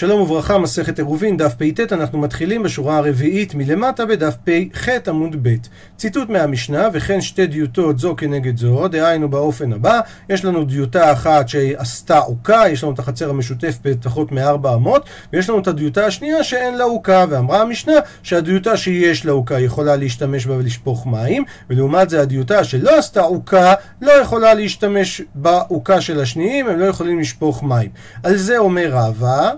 שלום וברכה, מסכת עירובין, דף פט, אנחנו מתחילים בשורה הרביעית מלמטה בדף פח עמוד ב'. ציטוט מהמשנה, וכן שתי דיוטות זו כנגד זו, דהיינו באופן הבא, יש לנו דיוטה אחת שעשתה עוקה, יש לנו את החצר המשותף בפחות מארבע אמות, ויש לנו את הדיוטה השנייה שאין לה עוקה, ואמרה המשנה שהדיוטה שיש לה עוקה יכולה להשתמש בה ולשפוך מים, ולעומת זה הדיוטה שלא עשתה עוקה לא יכולה להשתמש בעוקה של השניים, הם לא יכולים לשפוך מים. על זה אומר רבא,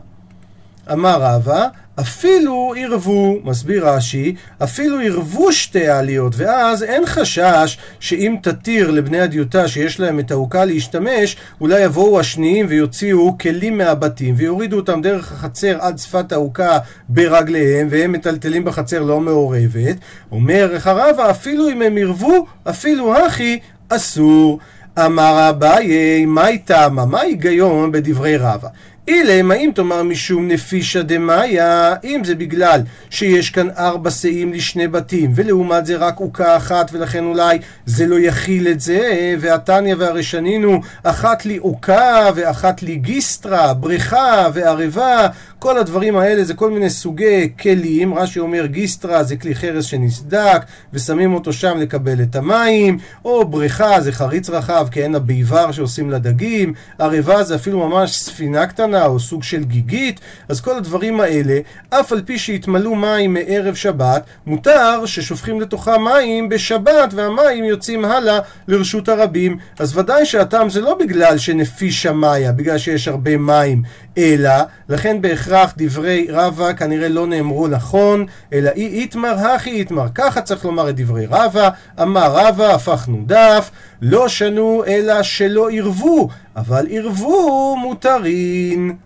אמר רבא, אפילו ערבו, מסביר רש"י, אפילו ערבו שתי העליות, ואז אין חשש שאם תתיר לבני הדיוטה שיש להם את העוקה להשתמש, אולי יבואו השניים ויוציאו כלים מהבתים ויורידו אותם דרך החצר עד שפת העוקה ברגליהם, והם מטלטלים בחצר לא מעורבת. אומר רבא, אפילו אם הם ערבו, אפילו הכי אסור. אמר אביי, מה איתמה? מה ההיגיון בדברי רבא? אילם, האם תאמר משום נפישא דמאיה, אם זה בגלל שיש כאן ארבע שאים לשני בתים, ולעומת זה רק עוקה אחת, ולכן אולי זה לא יכיל את זה, והתניא והרשנינו, אחת לי עוקה ואחת לי גיסטרה, בריכה וערבה, כל הדברים האלה זה כל מיני סוגי כלים, רש"י אומר גיסטרה זה כלי חרס שנסדק, ושמים אותו שם לקבל את המים, או בריכה זה חריץ רחב, כעין הביבר שעושים לדגים, ערבה זה אפילו ממש ספינה קטנה. או סוג של גיגית, אז כל הדברים האלה, אף על פי שהתמלאו מים מערב שבת, מותר ששופכים לתוכה מים בשבת והמים יוצאים הלאה לרשות הרבים. אז ודאי שהטעם זה לא בגלל שנפיש שמאיה, בגלל שיש הרבה מים, אלא, לכן בהכרח דברי רבא כנראה לא נאמרו נכון, אלא אי איתמר הכי איתמר. ככה צריך לומר את דברי רבא, אמר רבא, הפכנו דף, לא שנו אלא שלא ערבו, אבל ערבו מותרין.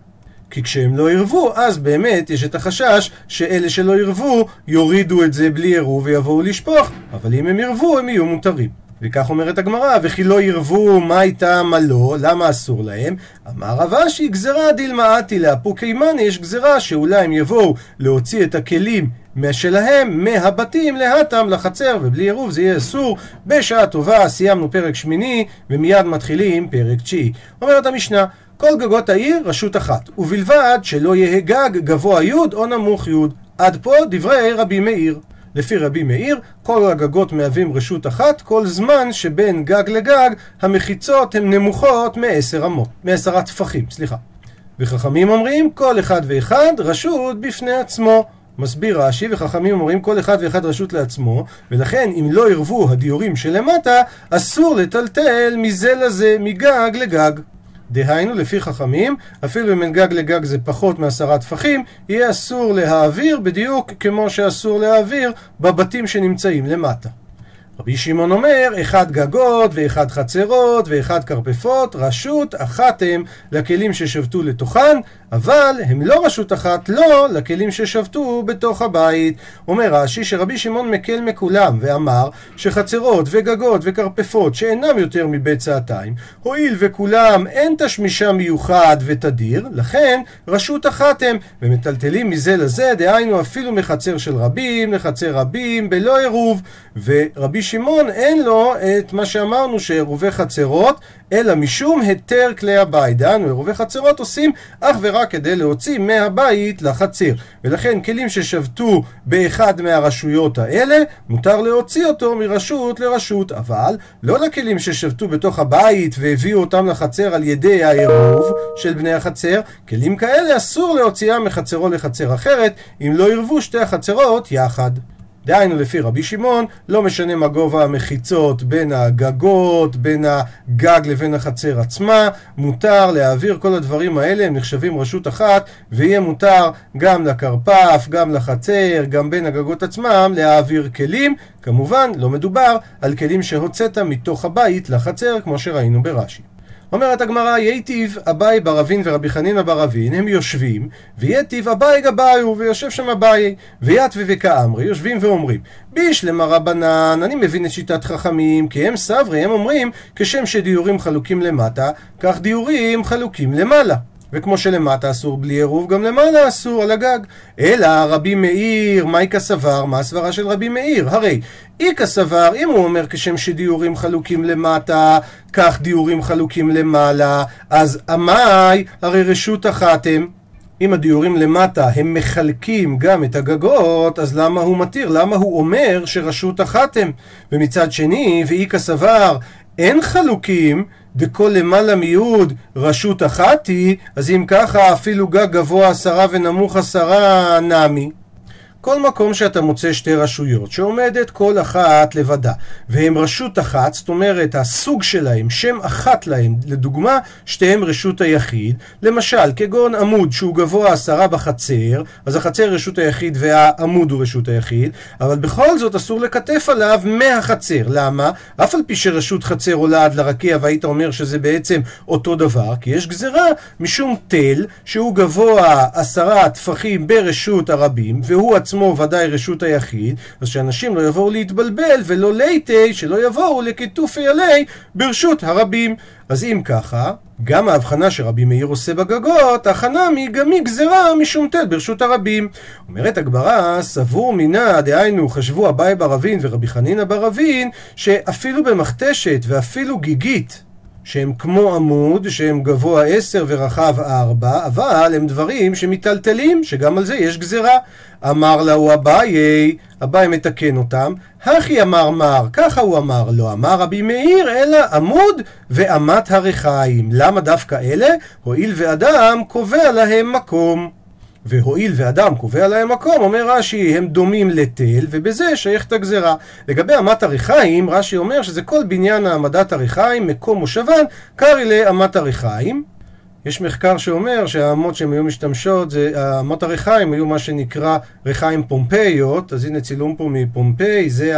כי כשהם לא ערבו, אז באמת יש את החשש שאלה שלא ערבו יורידו את זה בלי עירוב ויבואו לשפוך, אבל אם הם ערבו הם יהיו מותרים. וכך אומרת הגמרא, וכי לא ירבו מה איתה מה לא, למה אסור להם? אמר רב אשי, גזרה דילמאתי לאפוקי מאני, יש גזרה שאולי הם יבואו להוציא את הכלים משלהם, מהבתים להתם לחצר, ובלי עירוב זה יהיה אסור. בשעה טובה סיימנו פרק שמיני, ומיד מתחילים פרק תשיעי. אומרת המשנה, כל גגות העיר רשות אחת, ובלבד שלא יהא גג גבוה י' או נמוך י'. עד פה דברי רבי מאיר. לפי רבי מאיר, כל הגגות מהווים רשות אחת, כל זמן שבין גג לגג המחיצות הן נמוכות מעשר אמות, מעשרה טפחים, סליחה. וחכמים אומרים, כל אחד ואחד רשות בפני עצמו. מסביר רש"י, וחכמים אומרים כל אחד ואחד רשות לעצמו, ולכן אם לא ירבו הדיורים שלמטה, אסור לטלטל מזה לזה, מגג לגג. דהיינו, לפי חכמים, אפילו אם בין גג לגג זה פחות מעשרה טפחים, יהיה אסור להעביר בדיוק כמו שאסור להעביר בבתים שנמצאים למטה. רבי שמעון אומר, אחד גגות ואחד חצרות ואחד כרפפות, רשות אחת הם לכלים ששבתו לתוכן, אבל הם לא רשות אחת לא לכלים ששבתו בתוך הבית. אומר רש"י שרבי שמעון מקל מכולם ואמר שחצרות וגגות וכרפפות שאינם יותר מבית צעתיים, הואיל וכולם אין תשמישה מיוחד ותדיר, לכן רשות אחת הם, ומטלטלים מזה לזה, דהיינו אפילו מחצר של רבים לחצר רבים בלא עירוב, ורבי שמעון אין לו את מה שאמרנו שעירובי חצרות, אלא משום היתר כלי הבית. דהיינו, עירובי חצרות עושים אך ורק כדי להוציא מהבית לחצר. ולכן כלים ששבתו באחד מהרשויות האלה, מותר להוציא אותו מרשות לרשות. אבל לא לכלים ששבתו בתוך הבית והביאו אותם לחצר על ידי העירוב של בני החצר, כלים כאלה אסור להוציאם מחצרו לחצר אחרת, אם לא עירבו שתי החצרות יחד. דהיינו לפי רבי שמעון, לא משנה מה גובה המחיצות בין הגגות, בין הגג לבין החצר עצמה, מותר להעביר כל הדברים האלה, הם נחשבים רשות אחת, ויהיה מותר גם לכרפף, גם לחצר, גם בין הגגות עצמם, להעביר כלים. כמובן, לא מדובר על כלים שהוצאת מתוך הבית לחצר, כמו שראינו ברש"י. אומרת הגמרא, ייטיב אביי ברבין ורבי חנינא ברבין, הם יושבים, וייטיב אביי גבאיו, ויושב שם אביי, ויתווה וכאמרי, יושבים ואומרים, בישלמה רבנן, אני מבין את שיטת חכמים, כי הם סברי, הם אומרים, כשם שדיורים חלוקים למטה, כך דיורים חלוקים למעלה. וכמו שלמטה אסור בלי עירוב, גם למעלה אסור על הגג. אלא רבי מאיר, מהי סבר? מה הסברה של רבי מאיר? הרי איכא סבר, אם הוא אומר כשם שדיורים חלוקים למטה, כך דיורים חלוקים למעלה, אז עמאי, הרי רשות אחת הם. אם הדיורים למטה הם מחלקים גם את הגגות, אז למה הוא מתיר? למה הוא אומר שרשות אחת הם? ומצד שני, ואיכא סבר, אין חלוקים, דכל למעלה מיוד רשות אחת היא, אז אם ככה אפילו גג גבוה עשרה ונמוך עשרה נמי. כל מקום שאתה מוצא שתי רשויות שעומדת כל אחת לבדה והם רשות אחת, זאת אומרת הסוג שלהם, שם אחת להם, לדוגמה שתיהם רשות היחיד, למשל כגון עמוד שהוא גבוה עשרה בחצר, אז החצר רשות היחיד והעמוד הוא רשות היחיד, אבל בכל זאת אסור לקטף עליו מהחצר, למה? אף על פי שרשות חצר עולה עד לרקיע והיית אומר שזה בעצם אותו דבר, כי יש גזרה משום תל שהוא גבוה עשרה טפחים ברשות הרבים והוא עצמו ודאי רשות היחיד, אז שאנשים לא יבואו להתבלבל ולא ליטי, שלא יבואו לכיתופי עלי ברשות הרבים. אז אם ככה, גם ההבחנה שרבי מאיר עושה בגגות, החנמי גם היא גזרה משום תל ברשות הרבים. אומרת הגברה, סבור מינה, דהיינו חשבו אביי ברבין ורבי חנינא ברבין, שאפילו במכתשת ואפילו גיגית שהם כמו עמוד, שהם גבוה עשר ורחב ארבע, אבל הם דברים שמיטלטלים, שגם על זה יש גזרה. אמר לה אביי, אביי מתקן אותם, הכי אמר מר, ככה הוא אמר, לא אמר רבי מאיר, אלא עמוד ואמת הרחיים. למה דווקא אלה? הואיל ואדם קובע להם מקום. והואיל ואדם קובע להם מקום, אומר רש"י, הם דומים לתל, ובזה שייכת הגזרה. לגבי אמת הריחיים, רש"י אומר שזה כל בניין העמדת הריחיים, מקום מושבן, קרעי לאמת הריחיים. יש מחקר שאומר שהאמות שהן היו משתמשות, זה, האמות הריחיים היו מה שנקרא ריחיים פומפאיות, אז הנה צילום פה מפומפיי, זה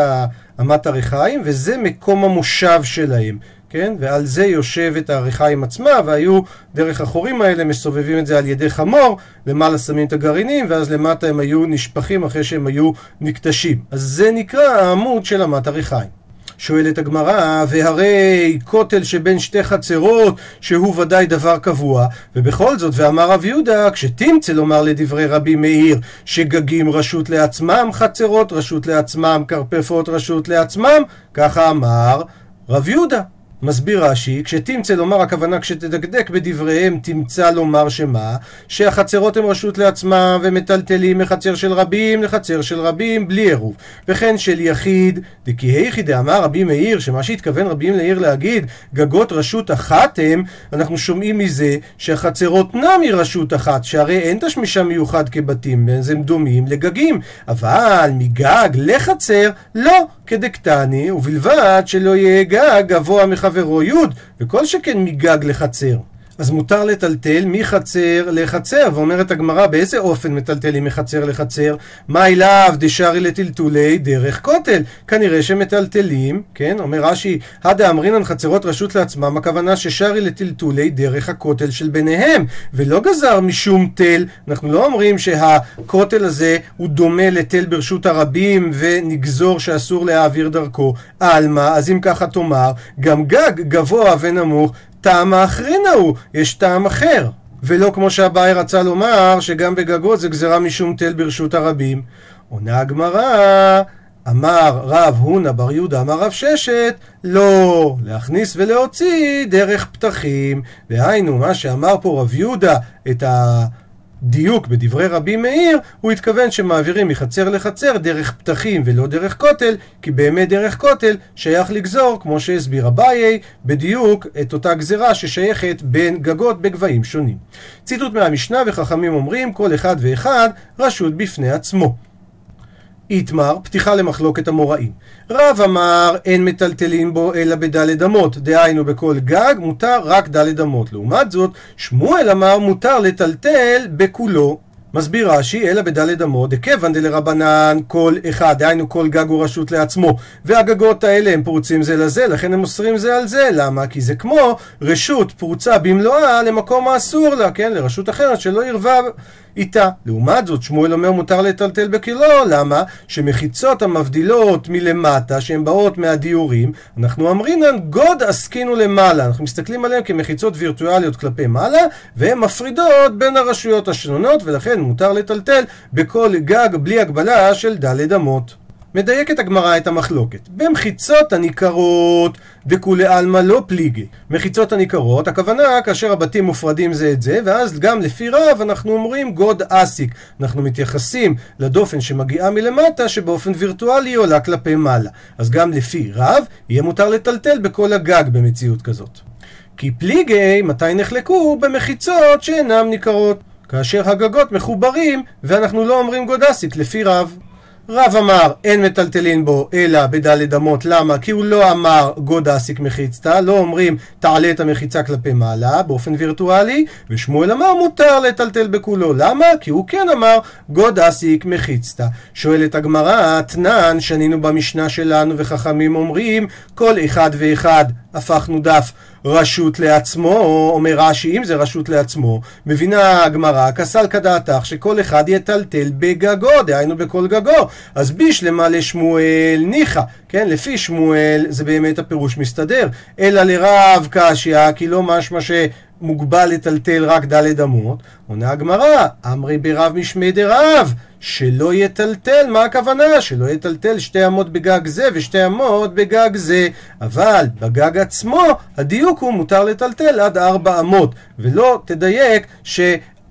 אמת הריחיים, וזה מקום המושב שלהם. כן? ועל זה יושבת העריכיים עצמה, והיו דרך החורים האלה מסובבים את זה על ידי חמור, למעלה שמים את הגרעינים, ואז למטה הם היו נשפכים אחרי שהם היו נקטשים. אז זה נקרא העמוד של אמת עריכיים. שואלת הגמרא, והרי כותל שבין שתי חצרות, שהוא ודאי דבר קבוע, ובכל זאת, ואמר רב יהודה, כשתמצא לומר לדברי רבי מאיר, שגגים רשות לעצמם, חצרות רשות לעצמם, כרפפות רשות לעצמם, ככה אמר רב יהודה. מסביר רש"י, כשתמצא לומר הכוונה כשתדקדק בדבריהם תמצא לומר שמה? שהחצרות הן רשות לעצמם ומטלטלים מחצר של רבים לחצר של רבים בלי עירוב. וכן של יחיד דכי היכי דאמר רבי מאיר שמה שהתכוון רבי מאיר להגיד גגות רשות אחת הם אנחנו שומעים מזה שהחצרות נמי רשות אחת שהרי אין תשמישה מיוחד כבתים אז הם דומים לגגים. אבל מגג לחצר לא כדקטני ובלבד שלא יהיה גג גבוה מחצר חברו י', וכל שכן מגג לחצר. אז מותר לטלטל מחצר לחצר, ואומרת הגמרא באיזה אופן מטלטלים מחצר לחצר? מה אליו דשארי לטלטולי דרך כותל? כנראה שמטלטלים, כן? אומר רש"י, הדה אמרינן חצרות רשות לעצמם, הכוונה ששארי לטלטולי דרך הכותל של ביניהם, ולא גזר משום תל. אנחנו לא אומרים שהכותל הזה הוא דומה לתל ברשות הרבים ונגזור שאסור להעביר דרכו. עלמא, אז אם ככה תאמר, גם גג גבוה ונמוך טעם האחרין ההוא, יש טעם אחר. ולא כמו שאביי רצה לומר, שגם בגגות זה גזרה משום תל ברשות הרבים. עונה הגמרא, אמר רב הונא בר יהודה, אמר רב ששת, לא, להכניס ולהוציא דרך פתחים. דהיינו, מה שאמר פה רב יהודה, את ה... דיוק בדברי רבי מאיר, הוא התכוון שמעבירים מחצר לחצר דרך פתחים ולא דרך כותל, כי באמת דרך כותל שייך לגזור, כמו שהסביר אביי, בדיוק את אותה גזרה ששייכת בין גגות בגבהים שונים. ציטוט מהמשנה וחכמים אומרים, כל אחד ואחד רשות בפני עצמו. איתמר, פתיחה למחלוקת המוראים. רב אמר, אין מטלטלים בו אלא בדלת אמות, דהיינו בכל גג מותר רק דלת אמות. לעומת זאת, שמואל אמר, מותר לטלטל בכולו. מסביר רש"י, אלא בדלת אמות, דכיוון דלרבנן כל אחד, דהיינו כל גג הוא רשות לעצמו, והגגות האלה הם פרוצים זה לזה, לכן הם אוסרים זה על זה, למה? כי זה כמו רשות פרוצה במלואה למקום האסור לה, כן? לרשות אחרת שלא ירבה איתה. לעומת זאת, שמואל אומר מותר לטלטל בכלו, למה? שמחיצות המבדילות מלמטה, שהן באות מהדיורים, אנחנו אמרינן גוד אסיק למעלה. אנחנו מסתכלים עליהן כמחיצות וירטואליות כלפי מעלה, והן מפרידות בין הרשויות השונות, ולכן מותר לטלטל בכל גג בלי הגבלה של דלת אמות. מדייקת הגמרא את המחלוקת. במחיצות הניכרות דכולי עלמא לא פליגי. מחיצות הניכרות, הכוונה כאשר הבתים מופרדים זה את זה, ואז גם לפי רב אנחנו אומרים גוד אסיק. אנחנו מתייחסים לדופן שמגיעה מלמטה, שבאופן וירטואלי עולה כלפי מעלה. אז גם לפי רב, יהיה מותר לטלטל בכל הגג במציאות כזאת. כי פליגי, מתי נחלקו? במחיצות שאינם ניכרות. כאשר הגגות מחוברים, ואנחנו לא אומרים גוד אסיק לפי רב. רב אמר אין מטלטלין בו אלא בדלת אמות, למה? כי הוא לא אמר גוד אסיק מחיצתא, לא אומרים תעלה את המחיצה כלפי מעלה באופן וירטואלי, ושמואל אמר מותר לטלטל בכולו, למה? כי הוא כן אמר גוד אסיק מחיצתא. שואלת הגמרא, תנן, שנינו במשנה שלנו וחכמים אומרים כל אחד ואחד הפכנו דף רשות לעצמו, אומר רש"י, אם זה רשות לעצמו, מבינה הגמרא, כסל כדעתך שכל אחד יטלטל בגגו, דהיינו בכל גגו. אז בישלמה לשמואל ניחא, כן, לפי שמואל זה באמת הפירוש מסתדר, אלא לרב קשיא, כי לא משמע ש... מוגבל לטלטל רק דלת אמות, עונה הגמרא, אמרי ברב משמי דרב, שלא יטלטל, מה הכוונה? שלא יטלטל שתי אמות בגג זה ושתי אמות בגג זה, אבל בגג עצמו הדיוק הוא מותר לטלטל עד ארבע אמות, ולא תדייק ש...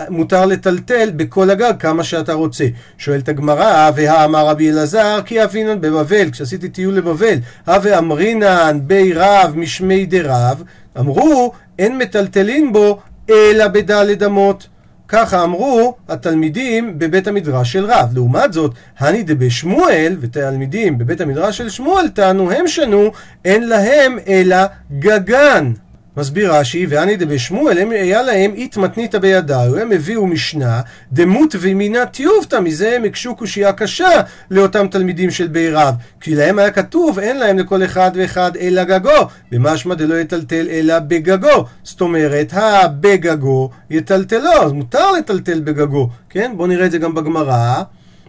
מותר לטלטל בכל הגג כמה שאתה רוצה. שואלת הגמרא, והאמר רבי אלעזר, כי אבינן בבבל, כשעשיתי טיול לבבל, הווה אמרינן בי רב משמי דרב, אמרו, אין מטלטלין בו אלא בדלת אמות. ככה אמרו התלמידים בבית המדרש של רב. לעומת זאת, הני דבשמואל, ותלמידים בבית המדרש של שמואל טענו, הם שנו, אין להם אלא גגן. מסביר רש"י, ואני דבשמואל, היה להם אית מתניתא בידיו, הם הביאו משנה, דמות ומינה טיובתא, מזה הם הקשו קושייה קשה לאותם תלמידים של בי רב, כי להם היה כתוב, אין להם לכל אחד ואחד אלא גגו, במשמע דלא יטלטל אלא בגגו, זאת אומרת, הבגגו יטלטלו, אז מותר לטלטל בגגו, כן? בואו נראה את זה גם בגמרא.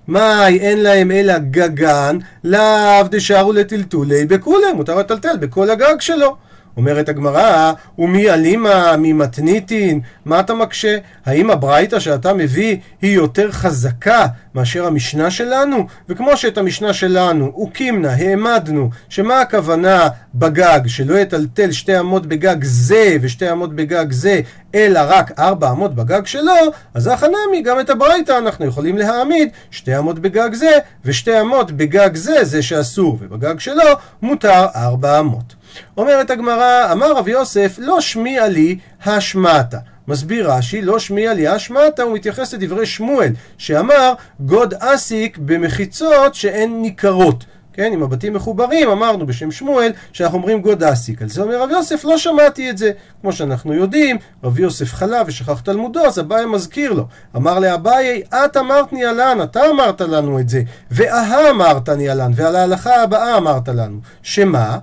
מאי אין להם אלא גגן, לאו דשארו לטלטולי בכולי, מותר לטלטל בכל הגג שלו. אומרת הגמרא, ומי אלימה ממתניתין? מה אתה מקשה? האם הברייתא שאתה מביא היא יותר חזקה מאשר המשנה שלנו? וכמו שאת המשנה שלנו, וקימנה, העמדנו, שמה הכוונה בגג, שלא יטלטל שתי אמות בגג זה ושתי אמות בגג זה, אלא רק ארבע אמות בגג שלו, אז החנמי, גם את הברייתא אנחנו יכולים להעמיד שתי אמות בגג זה ושתי אמות בגג זה, זה שאסור, ובגג שלו מותר ארבע אמות. אומרת הגמרא, אמר רב יוסף, לא שמיע לי השמעתה. מסביר רש"י, לא שמיע לי הא שמעתא, הוא מתייחס לדברי שמואל, שאמר גוד אסיק במחיצות שהן ניכרות. כן, אם הבתים מחוברים, אמרנו בשם שמואל, שאנחנו אומרים גוד אסיק. על זה אומר רב יוסף, לא שמעתי את זה. כמו שאנחנו יודעים, רב יוסף חלה ושכח תלמודו, אז אביי מזכיר לו. אמר לאביי, את אמרת ניהלן, אתה אמרת לנו את זה, ואהא אמרת ניהלן, ועל ההלכה הבאה אמרת לנו. שמה?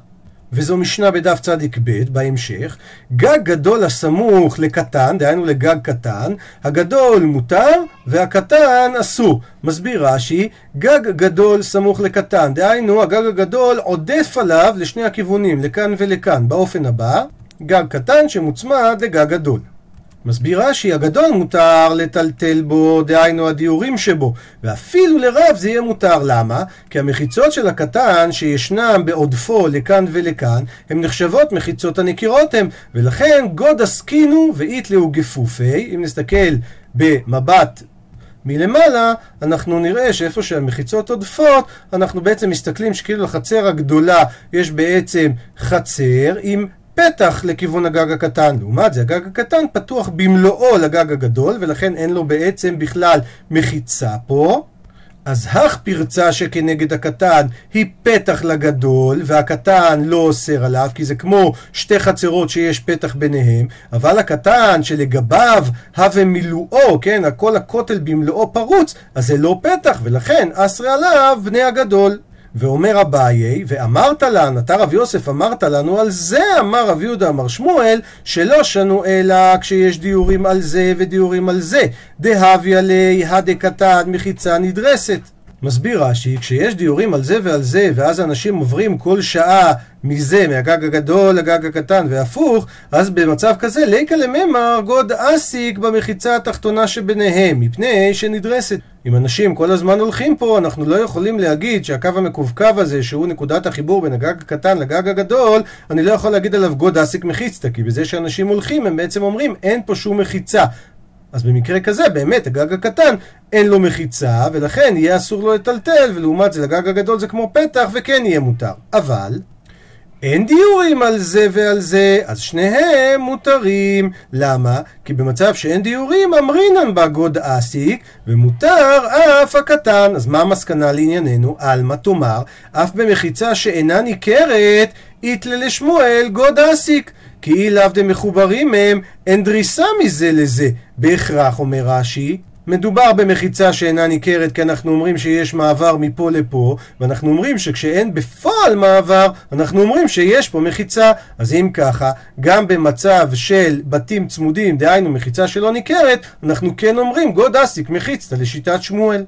וזו משנה בדף צדיק ב' בהמשך, גג גדול הסמוך לקטן, דהיינו לגג קטן, הגדול מותר והקטן אסור. מסביר רש"י, גג גדול סמוך לקטן, דהיינו הגג הגדול עודף עליו לשני הכיוונים, לכאן ולכאן, באופן הבא, גג קטן שמוצמד לגג גדול. מסביר רש"י, הגדול מותר לטלטל בו, דהיינו הדיורים שבו, ואפילו לרב זה יהיה מותר. למה? כי המחיצות של הקטן שישנם בעודפו לכאן ולכאן, הן נחשבות מחיצות הנקירות הם, ולכן גוד עסקינו ואיתלאו גפופי, אם נסתכל במבט מלמעלה, אנחנו נראה שאיפה שהמחיצות עודפות, אנחנו בעצם מסתכלים שכאילו לחצר הגדולה יש בעצם חצר עם פתח לכיוון הגג הקטן. לעומת זה, הגג הקטן פתוח במלואו לגג הגדול, ולכן אין לו בעצם בכלל מחיצה פה. אז הך פרצה שכנגד הקטן היא פתח לגדול, והקטן לא אוסר עליו, כי זה כמו שתי חצרות שיש פתח ביניהם, אבל הקטן שלגביו הווה מילואו, כן, כל הכותל במלואו פרוץ, אז זה לא פתח, ולכן אסרה עליו בני הגדול. ואומר אביי, ואמרת לנו, אתה רב יוסף אמרת לנו, על זה אמר רב יהודה אמר שמואל, שלא שנו אלא כשיש דיורים על זה ודיורים על זה. דהויא ליה הדקתד מחיצה נדרסת. מסביר רש"י, כשיש דיורים על זה ועל זה, ואז אנשים עוברים כל שעה מזה, מהגג הגדול לגג הקטן והפוך, אז במצב כזה, ליכא למימר גוד אסיק במחיצה התחתונה שביניהם, מפני שנדרסת. אם אנשים כל הזמן הולכים פה, אנחנו לא יכולים להגיד שהקו המקווקו הזה, שהוא נקודת החיבור בין הגג הקטן לגג הגדול, אני לא יכול להגיד עליו גוד אסיק מחיצתא, כי בזה שאנשים הולכים, הם בעצם אומרים, אין פה שום מחיצה. אז במקרה כזה, באמת, הגג הקטן אין לו מחיצה, ולכן יהיה אסור לו לטלטל, ולעומת זה לגג הגדול זה כמו פתח, וכן יהיה מותר. אבל... אין דיורים על זה ועל זה, אז שניהם מותרים. למה? כי במצב שאין דיורים, אמרינן בגוד אסיק, ומותר אף הקטן. אז מה המסקנה לענייננו? עלמא תאמר, אף במחיצה שאינה ניכרת, איתלה לשמואל גוד אסיק. כי אי לאו דמחוברים מהם, אין דריסה מזה לזה. בהכרח, אומר רש"י, מדובר במחיצה שאינה ניכרת כי אנחנו אומרים שיש מעבר מפה לפה ואנחנו אומרים שכשאין בפועל מעבר אנחנו אומרים שיש פה מחיצה אז אם ככה גם במצב של בתים צמודים דהיינו מחיצה שלא ניכרת אנחנו כן אומרים גוד אסיק מחיצתא לשיטת שמואל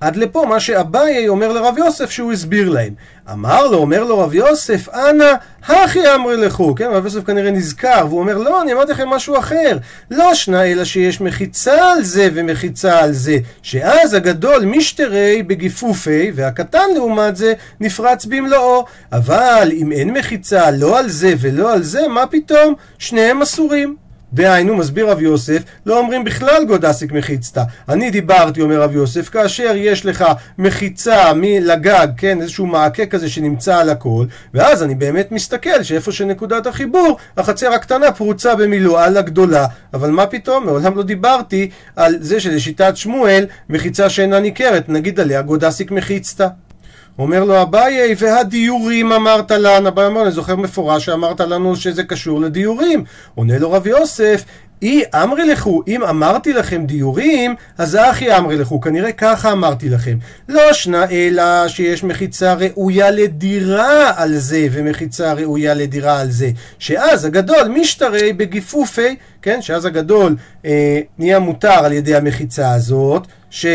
עד לפה מה שאביי אומר לרב יוסף שהוא הסביר להם. אמר לו, אומר לו רב יוסף, אנא, הכי אמרי לכו. כן, רב יוסף כנראה נזכר, והוא אומר, לא, אני אמרתי לכם משהו אחר. לא שנה, אלא שיש מחיצה על זה ומחיצה על זה. שאז הגדול משתרי בגיפופי, והקטן לעומת זה נפרץ במלואו. אבל אם אין מחיצה לא על זה ולא על זה, מה פתאום? שניהם אסורים. דהיינו, מסביר רב יוסף, לא אומרים בכלל גודסיק מחיצתא. אני דיברתי, אומר רב יוסף, כאשר יש לך מחיצה מלגג, כן, איזשהו מעקה כזה שנמצא על הכל, ואז אני באמת מסתכל שאיפה שנקודת החיבור, החצר הקטנה פרוצה במילואה לגדולה. אבל מה פתאום, מעולם לא דיברתי על זה שלשיטת שמואל, מחיצה שאינה ניכרת, נגיד עליה גודסיק מחיצתא. אומר לו אביי, והדיורים אמרת לנו, אביי אמר, אני זוכר מפורש שאמרת לנו שזה קשור לדיורים. עונה לו רב יוסף, אי אמרי לכו, אם אמרתי לכם דיורים, אז אחי אמרי לכו, כנראה ככה אמרתי לכם. לא שנה אלא שיש מחיצה ראויה לדירה על זה, ומחיצה ראויה לדירה על זה. שאז הגדול משתרי בגיפופי, כן, שאז הגדול אה, נהיה מותר על ידי המחיצה הזאת, ש...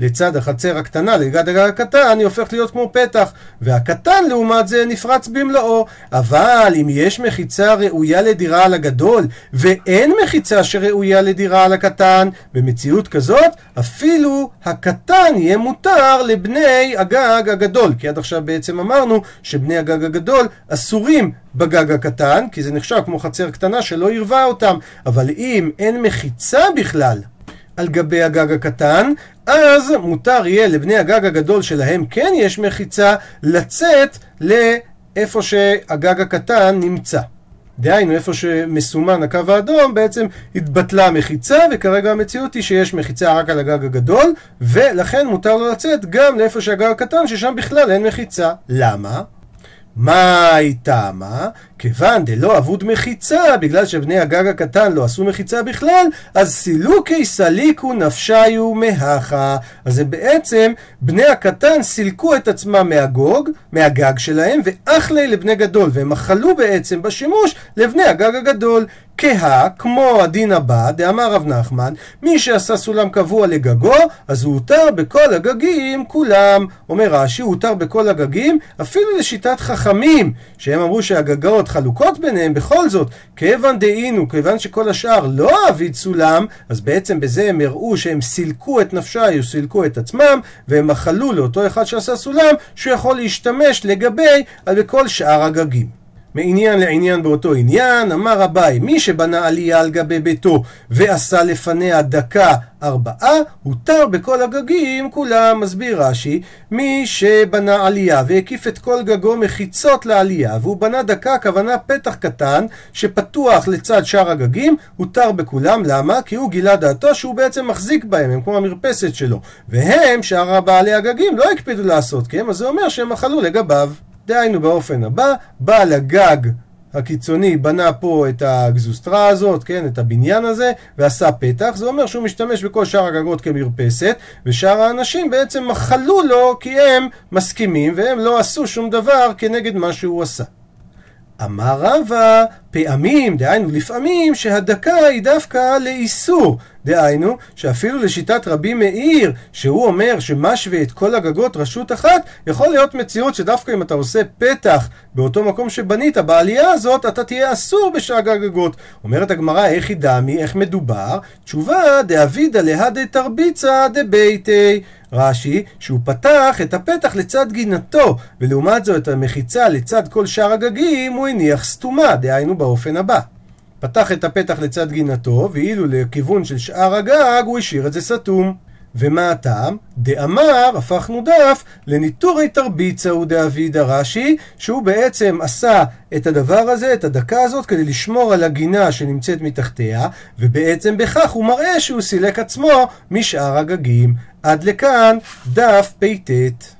לצד החצר הקטנה, לגד הגג הקטן, היא הופכת להיות כמו פתח. והקטן לעומת זה נפרץ במלואו. אבל אם יש מחיצה ראויה לדירה על הגדול, ואין מחיצה שראויה לדירה על הקטן, במציאות כזאת, אפילו הקטן יהיה מותר לבני הגג הגדול. כי עד עכשיו בעצם אמרנו שבני הגג הגדול אסורים בגג הקטן, כי זה נחשב כמו חצר קטנה שלא עירבה אותם. אבל אם אין מחיצה בכלל, על גבי הגג הקטן, אז מותר יהיה לבני הגג הגדול שלהם כן יש מחיצה לצאת לאיפה שהגג הקטן נמצא. דהיינו, איפה שמסומן הקו האדום, בעצם התבטלה המחיצה, וכרגע המציאות היא שיש מחיצה רק על הגג הגדול, ולכן מותר לו לצאת גם לאיפה שהגג הקטן, ששם בכלל אין מחיצה. למה? מה הייתה מה? כיוון דלא אבוד מחיצה, בגלל שבני הגג הקטן לא עשו מחיצה בכלל, אז סילוקי סליקו נפשיו מהכה. אז זה בעצם, בני הקטן סילקו את עצמם מהגוג, מהגג שלהם, ואחלי לבני גדול, והם אכלו בעצם בשימוש לבני הגג הגדול. כהה, כמו הדין הבא, דאמר רב נחמן, מי שעשה סולם קבוע לגגו, אז הוא הותר בכל הגגים כולם. אומר רש"י, הוא הותר בכל הגגים, אפילו לשיטת חכמים, שהם אמרו שהגגות חלוקות ביניהם, בכל זאת, כיוון דהינו, כיוון שכל השאר לא אביד סולם, אז בעצם בזה הם הראו שהם סילקו את נפשי, או סילקו את עצמם, והם מחלו לאותו אחד שעשה סולם, שהוא יכול להשתמש לגבי על כל שאר הגגים. מעניין לעניין באותו עניין, אמר אביי, מי שבנה עלייה על גבי ביתו ועשה לפניה דקה ארבעה, הותר בכל הגגים כולם. מסביר רש"י, מי שבנה עלייה והקיף את כל גגו מחיצות לעלייה, והוא בנה דקה, הכוונה פתח קטן שפתוח לצד שאר הגגים, הותר בכולם. למה? כי הוא גילה דעתו שהוא בעצם מחזיק בהם, הם כמו המרפסת שלו. והם, שאר בעלי הגגים, לא הקפידו לעשות כן, אז זה אומר שהם אכלו לגביו. דהיינו באופן הבא, בעל הגג הקיצוני בנה פה את הגזוסטרה הזאת, כן, את הבניין הזה, ועשה פתח, זה אומר שהוא משתמש בכל שאר הגגות כמרפסת, ושאר האנשים בעצם מחלו לו כי הם מסכימים, והם לא עשו שום דבר כנגד מה שהוא עשה. אמר רבא, פעמים, דהיינו לפעמים, שהדקה היא דווקא לאיסור. דהיינו, שאפילו לשיטת רבי מאיר, שהוא אומר שמשווה את כל הגגות רשות אחת, יכול להיות מציאות שדווקא אם אתה עושה פתח באותו מקום שבנית, בעלייה הזאת, אתה תהיה אסור בשאג הגגות. אומרת הגמרא, איך היא דמי, איך מדובר? תשובה, דאבידא להדה תרביצה דביתי. רש"י, שהוא פתח את הפתח לצד גינתו, ולעומת זאת את המחיצה לצד כל שאר הגגים, הוא הניח סתומה, דהיינו באופן הבא. פתח את הפתח לצד גינתו, ואילו לכיוון של שאר הגג, הוא השאיר את זה סתום. ומה הטעם? דאמר, הפכנו דף, לניטורי תרביצה הוא דאבידא רש"י, שהוא בעצם עשה את הדבר הזה, את הדקה הזאת, כדי לשמור על הגינה שנמצאת מתחתיה, ובעצם בכך הוא מראה שהוא סילק עצמו משאר הגגים. עד לכאן דף פט.